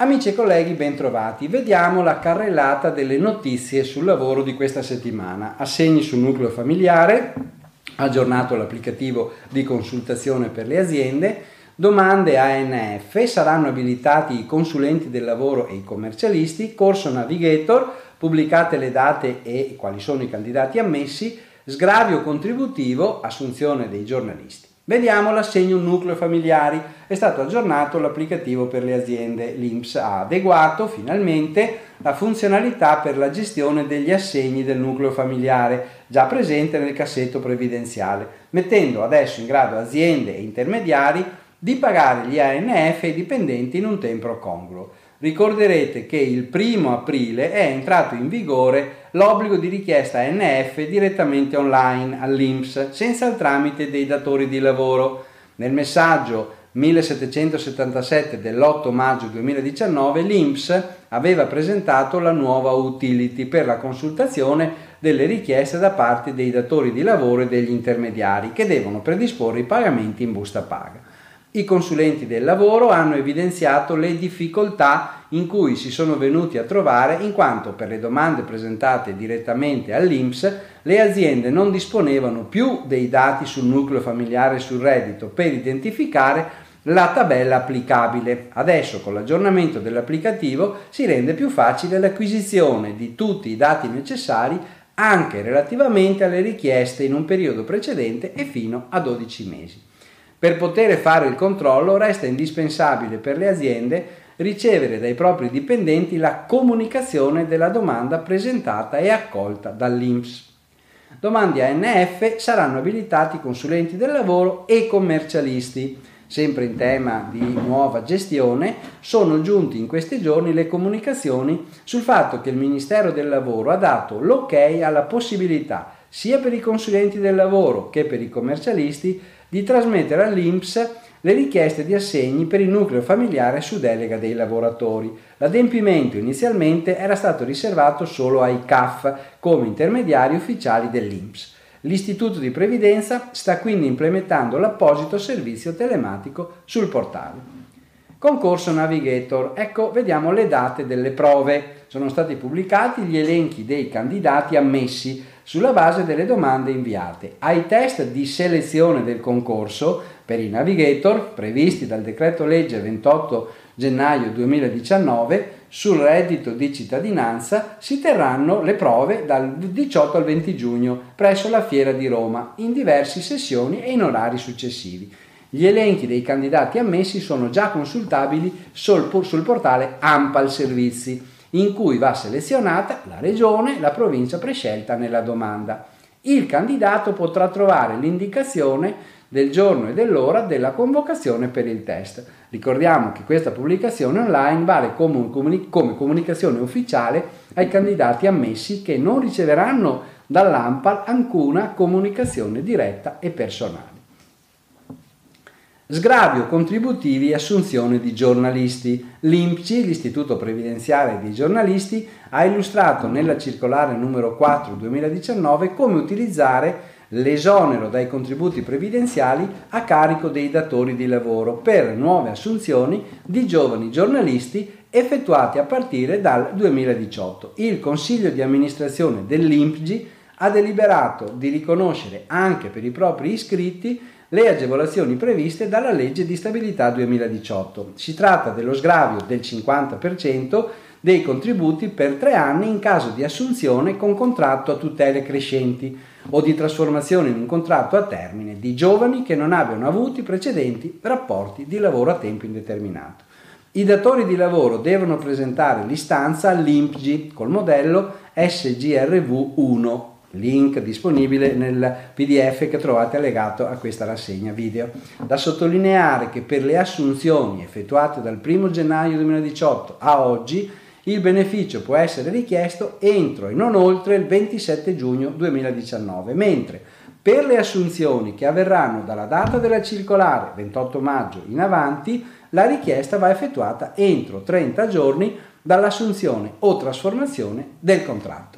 Amici e colleghi, bentrovati. Vediamo la carrellata delle notizie sul lavoro di questa settimana. Assegni sul nucleo familiare, aggiornato l'applicativo di consultazione per le aziende, domande ANF, saranno abilitati i consulenti del lavoro e i commercialisti, corso Navigator, pubblicate le date e quali sono i candidati ammessi, sgravio contributivo, assunzione dei giornalisti. Vediamo l'assegno nucleo familiari. È stato aggiornato l'applicativo per le aziende. L'INPS ha adeguato finalmente la funzionalità per la gestione degli assegni del nucleo familiare, già presente nel cassetto previdenziale, mettendo adesso in grado aziende e intermediari di pagare gli ANF ai dipendenti in un tempo congruo. Ricorderete che il primo aprile è entrato in vigore l'obbligo di richiesta NF direttamente online all'INPS senza il tramite dei datori di lavoro. Nel messaggio 1777 dell'8 maggio 2019 l'INPS aveva presentato la nuova utility per la consultazione delle richieste da parte dei datori di lavoro e degli intermediari che devono predisporre i pagamenti in busta paga. I consulenti del lavoro hanno evidenziato le difficoltà in cui si sono venuti a trovare in quanto per le domande presentate direttamente all'INPS le aziende non disponevano più dei dati sul nucleo familiare e sul reddito per identificare la tabella applicabile. Adesso con l'aggiornamento dell'applicativo si rende più facile l'acquisizione di tutti i dati necessari anche relativamente alle richieste in un periodo precedente e fino a 12 mesi. Per poter fare il controllo resta indispensabile per le aziende ricevere dai propri dipendenti la comunicazione della domanda presentata e accolta dall'INPS. Domandi ANF saranno abilitati consulenti del lavoro e commercialisti. Sempre in tema di nuova gestione, sono giunti in questi giorni le comunicazioni sul fatto che il Ministero del Lavoro ha dato l'ok alla possibilità, sia per i consulenti del lavoro che per i commercialisti, di trasmettere all'INPS le richieste di assegni per il nucleo familiare su delega dei lavoratori. L'adempimento inizialmente era stato riservato solo ai CAF come intermediari ufficiali dell'INPS. L'Istituto di Previdenza sta quindi implementando l'apposito servizio telematico sul portale. Concorso Navigator. Ecco, vediamo le date delle prove. Sono stati pubblicati gli elenchi dei candidati ammessi sulla base delle domande inviate. Ai test di selezione del concorso per i navigator previsti dal decreto legge 28 gennaio 2019 sul reddito di cittadinanza si terranno le prove dal 18 al 20 giugno presso la Fiera di Roma in diverse sessioni e in orari successivi. Gli elenchi dei candidati ammessi sono già consultabili sul, portale Ampal Servizi in cui va selezionata la regione, la provincia prescelta nella domanda. Il candidato potrà trovare l'indicazione del giorno e dell'ora della convocazione per il test. Ricordiamo che questa pubblicazione online vale come, come comunicazione ufficiale ai candidati ammessi che non riceveranno dall'AMPAL alcuna comunicazione diretta e personale. Sgravio contributivi e assunzione di giornalisti. L'INPCI, l'Istituto Previdenziale dei Giornalisti, ha illustrato nella circolare numero 4 2019 come utilizzare l'esonero dai contributi previdenziali a carico dei datori di lavoro per nuove assunzioni di giovani giornalisti effettuate a partire dal 2018. Il Consiglio di amministrazione dell'INPGI ha deliberato di riconoscere anche per i propri iscritti le agevolazioni previste dalla legge di stabilità 2018. Si tratta dello sgravio del 50% dei contributi per tre anni in caso di assunzione con contratto a tutele crescenti o di trasformazione in un contratto a termine di giovani che non abbiano avuto precedenti rapporti di lavoro a tempo indeterminato. I datori di lavoro devono presentare l'istanza all'INPGI col modello SGRV 1 link disponibile nel pdf che trovate allegato a questa rassegna video. Da sottolineare che per le assunzioni effettuate dal 1 gennaio 2018 a oggi il beneficio può essere richiesto entro e non oltre il 27 giugno 2019, mentre per le assunzioni che avverranno dalla data della circolare 28 maggio in avanti, la richiesta va effettuata entro 30 giorni dall'assunzione o trasformazione del contratto.